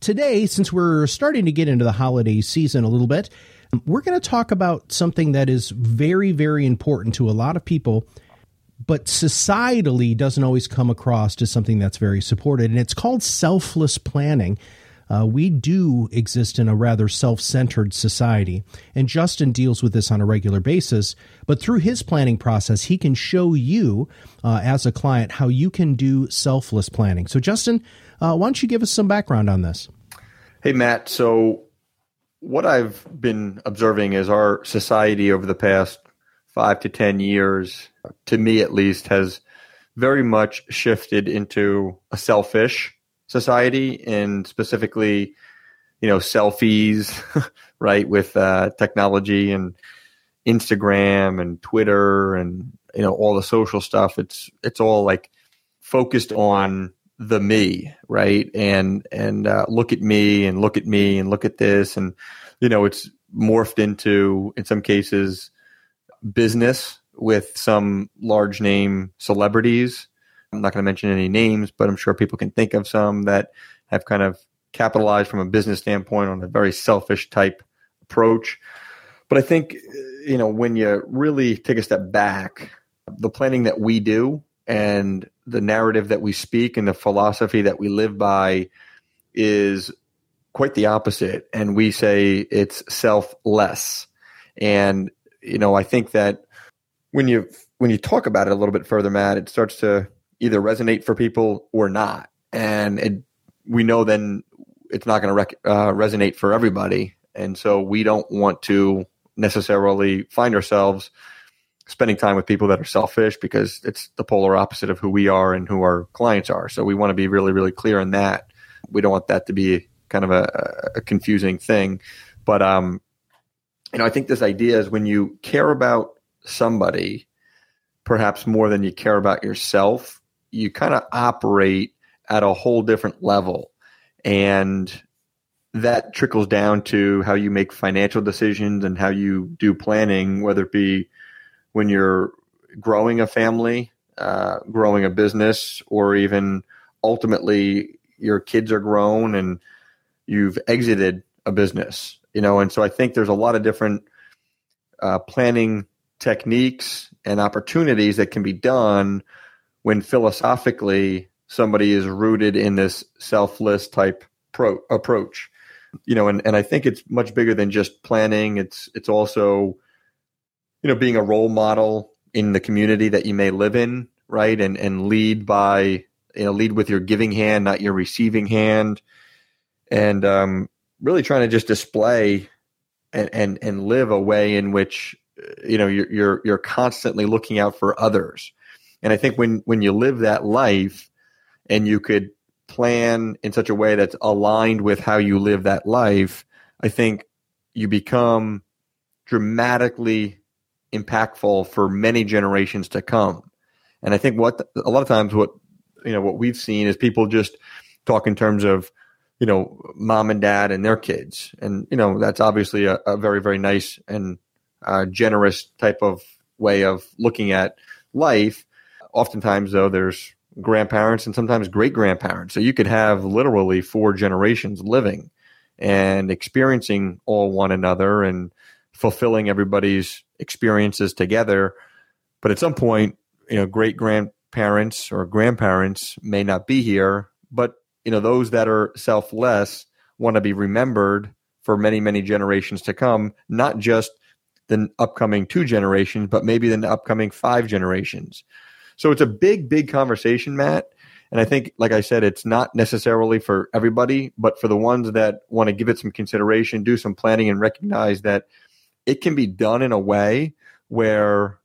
Today, since we're starting to get into the holiday season a little bit, we're going to talk about something that is very, very important to a lot of people, but societally doesn't always come across as something that's very supported. And it's called selfless planning. Uh, we do exist in a rather self centered society, and Justin deals with this on a regular basis. But through his planning process, he can show you, uh, as a client, how you can do selfless planning. So, Justin, uh, why don't you give us some background on this? Hey, Matt. So, what I've been observing is our society over the past five to 10 years, to me at least, has very much shifted into a selfish society and specifically, you know, selfies, right, with uh, technology and Instagram and Twitter and, you know, all the social stuff. It's, it's all like focused on the me, right? And and uh, look at me and look at me and look at this, and you know, it's morphed into in some cases business with some large name celebrities. I'm not going to mention any names, but I'm sure people can think of some that have kind of capitalized from a business standpoint on a very selfish type approach. But I think you know when you really take a step back, the planning that we do and the narrative that we speak and the philosophy that we live by is quite the opposite and we say it's selfless and you know i think that when you when you talk about it a little bit further matt it starts to either resonate for people or not and it, we know then it's not going to rec- uh, resonate for everybody and so we don't want to necessarily find ourselves spending time with people that are selfish because it's the polar opposite of who we are and who our clients are. So we want to be really, really clear in that. We don't want that to be kind of a, a confusing thing. But um, you know, I think this idea is when you care about somebody, perhaps more than you care about yourself, you kind of operate at a whole different level. And that trickles down to how you make financial decisions and how you do planning, whether it be when you're growing a family, uh, growing a business, or even ultimately your kids are grown and you've exited a business, you know. And so I think there's a lot of different uh, planning techniques and opportunities that can be done when philosophically somebody is rooted in this selfless type pro- approach you know and, and i think it's much bigger than just planning it's it's also you know, being a role model in the community that you may live in, right? And and lead by you know lead with your giving hand, not your receiving hand, and um, really trying to just display and and and live a way in which you know you're you're you're constantly looking out for others. And I think when when you live that life, and you could plan in such a way that's aligned with how you live that life, I think you become dramatically impactful for many generations to come. And I think what a lot of times what you know what we've seen is people just talk in terms of you know mom and dad and their kids, and you know that's obviously a, a very very nice and uh, generous type of way of looking at life. Oftentimes, though, there's grandparents and sometimes great grandparents, so you could have literally four generations living and experiencing all one another and fulfilling everybody's experiences together. But at some point, you know, great grandparents or grandparents may not be here, but you know, those that are selfless want to be remembered for many, many generations to come, not just the upcoming two generations, but maybe the upcoming five generations. So it's a big, big conversation, Matt. And I think, like I said, it's not necessarily for everybody, but for the ones that want to give it some consideration, do some planning, and recognize that it can be done in a way where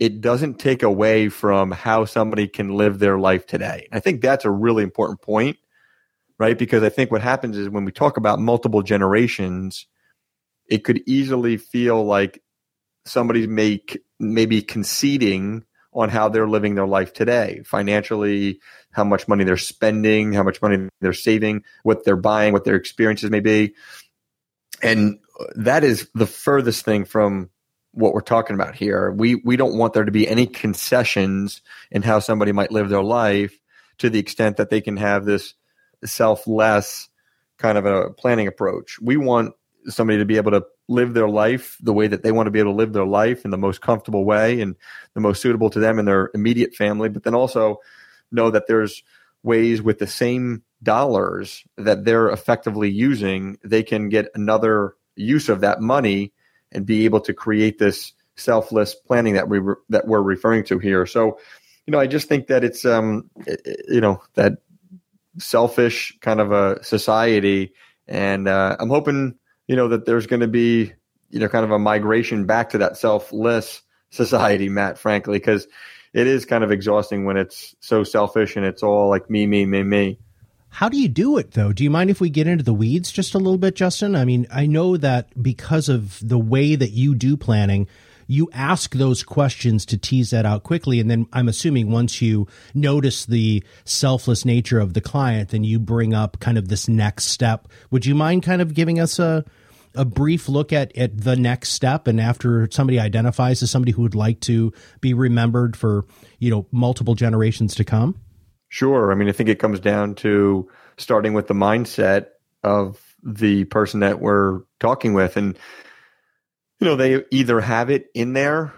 it doesn't take away from how somebody can live their life today. I think that's a really important point, right? Because I think what happens is when we talk about multiple generations, it could easily feel like somebody may maybe conceding on how they're living their life today. Financially how much money they're spending how much money they're saving what they're buying what their experiences may be. And that is the furthest thing from what we're talking about here. We we don't want there to be any concessions in how somebody might live their life to the extent that they can have this selfless kind of a planning approach. We want somebody to be able to live their life the way that they want to be able to live their life in the most comfortable way and the most suitable to them and their immediate family, but then also know that there's ways with the same dollars that they're effectively using, they can get another use of that money and be able to create this selfless planning that we re- that we're referring to here. So, you know, I just think that it's um, you know, that selfish kind of a society, and uh, I'm hoping you know, that there's going to be, you know, kind of a migration back to that selfless society, Matt, frankly, because it is kind of exhausting when it's so selfish and it's all like me, me, me, me. How do you do it though? Do you mind if we get into the weeds just a little bit, Justin? I mean, I know that because of the way that you do planning, you ask those questions to tease that out quickly. And then I'm assuming once you notice the selfless nature of the client, then you bring up kind of this next step. Would you mind kind of giving us a, a brief look at, at the next step and after somebody identifies as somebody who would like to be remembered for you know multiple generations to come sure i mean i think it comes down to starting with the mindset of the person that we're talking with and you know, they either have it in there,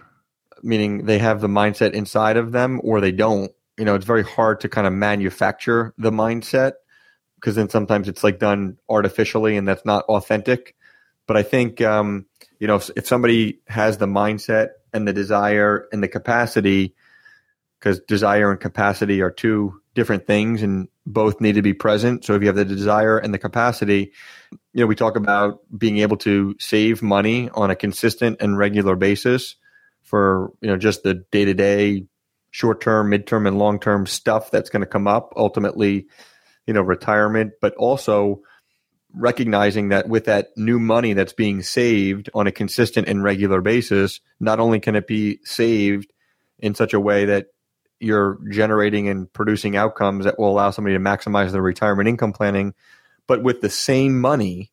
meaning they have the mindset inside of them, or they don't. You know, it's very hard to kind of manufacture the mindset because then sometimes it's like done artificially and that's not authentic. But I think, um, you know, if, if somebody has the mindset and the desire and the capacity, because desire and capacity are two different things and both need to be present. So if you have the desire and the capacity, you know, we talk about being able to save money on a consistent and regular basis for, you know, just the day to day, short term, midterm, and long term stuff that's going to come up, ultimately, you know, retirement, but also recognizing that with that new money that's being saved on a consistent and regular basis, not only can it be saved in such a way that you're generating and producing outcomes that will allow somebody to maximize their retirement income planning. But with the same money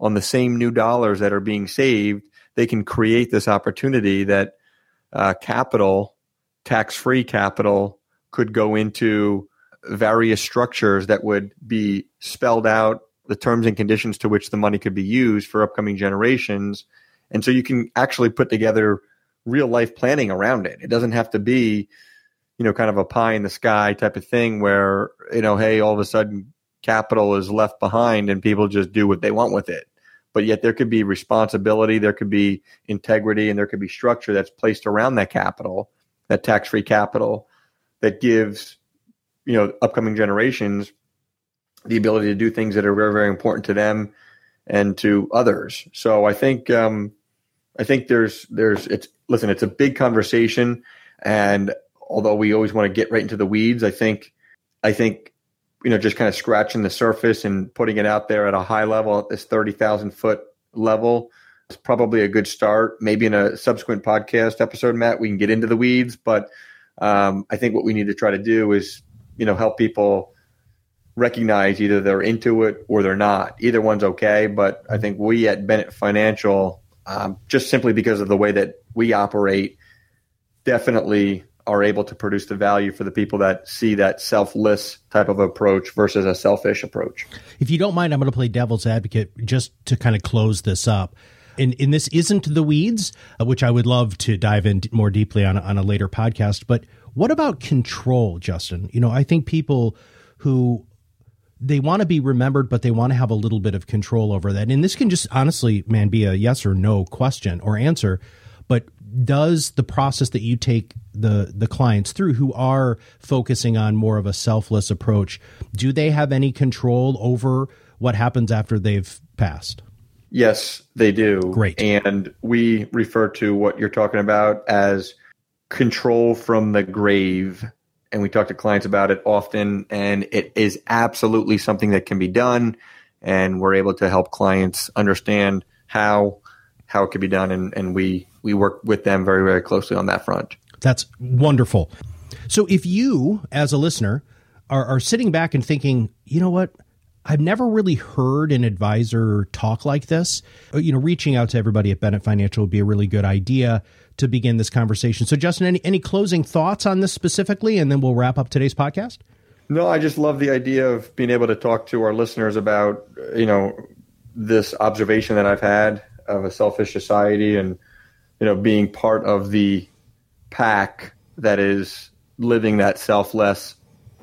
on the same new dollars that are being saved, they can create this opportunity that uh, capital, tax free capital, could go into various structures that would be spelled out the terms and conditions to which the money could be used for upcoming generations. And so you can actually put together real life planning around it. It doesn't have to be you know, kind of a pie in the sky type of thing where, you know, hey, all of a sudden capital is left behind and people just do what they want with it. But yet there could be responsibility, there could be integrity, and there could be structure that's placed around that capital, that tax free capital that gives, you know, upcoming generations the ability to do things that are very, very important to them and to others. So I think, um, I think there's, there's, it's, listen, it's a big conversation and although we always want to get right into the weeds, I think I think you know just kind of scratching the surface and putting it out there at a high level at this thirty thousand foot level is probably a good start. Maybe in a subsequent podcast episode, Matt, we can get into the weeds, but um, I think what we need to try to do is you know help people recognize either they're into it or they're not. Either one's okay, but I think we at Bennett Financial, um, just simply because of the way that we operate, definitely are able to produce the value for the people that see that selfless type of approach versus a selfish approach. If you don't mind, I'm going to play devil's advocate just to kind of close this up. And, and this isn't the weeds, uh, which I would love to dive in more deeply on, on a later podcast. But what about control, Justin? You know, I think people who they want to be remembered, but they want to have a little bit of control over that. And this can just honestly, man, be a yes or no question or answer. But does the process that you take the the clients through who are focusing on more of a selfless approach do they have any control over what happens after they've passed? Yes they do. Great. And we refer to what you're talking about as control from the grave. And we talk to clients about it often, and it is absolutely something that can be done. And we're able to help clients understand how how it can be done, and, and we we work with them very very closely on that front. That's wonderful. So if you, as a listener, are, are sitting back and thinking, you know what, I've never really heard an advisor talk like this. Uh, you know, reaching out to everybody at Bennett Financial would be a really good idea to begin this conversation. So, Justin, any, any closing thoughts on this specifically, and then we'll wrap up today's podcast? No, I just love the idea of being able to talk to our listeners about, you know, this observation that I've had of a selfish society and, you know, being part of the pack that is living that selfless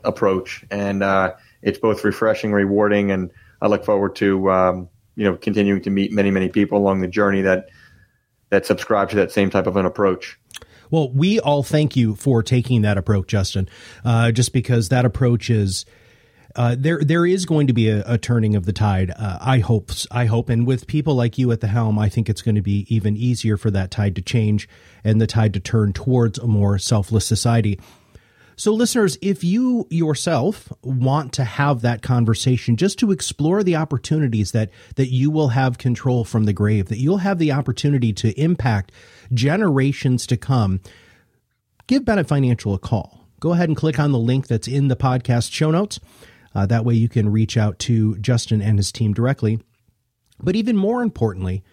approach. And uh, it's both refreshing, rewarding, and I look forward to, um, you know, continuing to meet many, many people along the journey that that subscribe to that same type of an approach. Well, we all thank you for taking that approach, Justin, uh, just because that approach is. Uh, there, there is going to be a, a turning of the tide. Uh, I hope, I hope, and with people like you at the helm, I think it's going to be even easier for that tide to change and the tide to turn towards a more selfless society. So, listeners, if you yourself want to have that conversation, just to explore the opportunities that that you will have control from the grave, that you'll have the opportunity to impact generations to come, give Bennett Financial a call. Go ahead and click on the link that's in the podcast show notes. Uh, that way, you can reach out to Justin and his team directly. But even more importantly,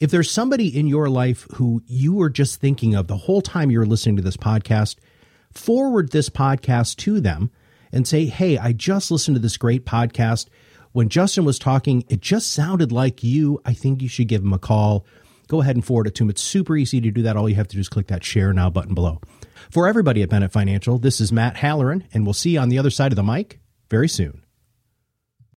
if there's somebody in your life who you were just thinking of the whole time you're listening to this podcast, forward this podcast to them and say, Hey, I just listened to this great podcast. When Justin was talking, it just sounded like you. I think you should give him a call. Go ahead and forward it to him. It's super easy to do that. All you have to do is click that share now button below. For everybody at Bennett Financial, this is Matt Halloran, and we'll see you on the other side of the mic very soon.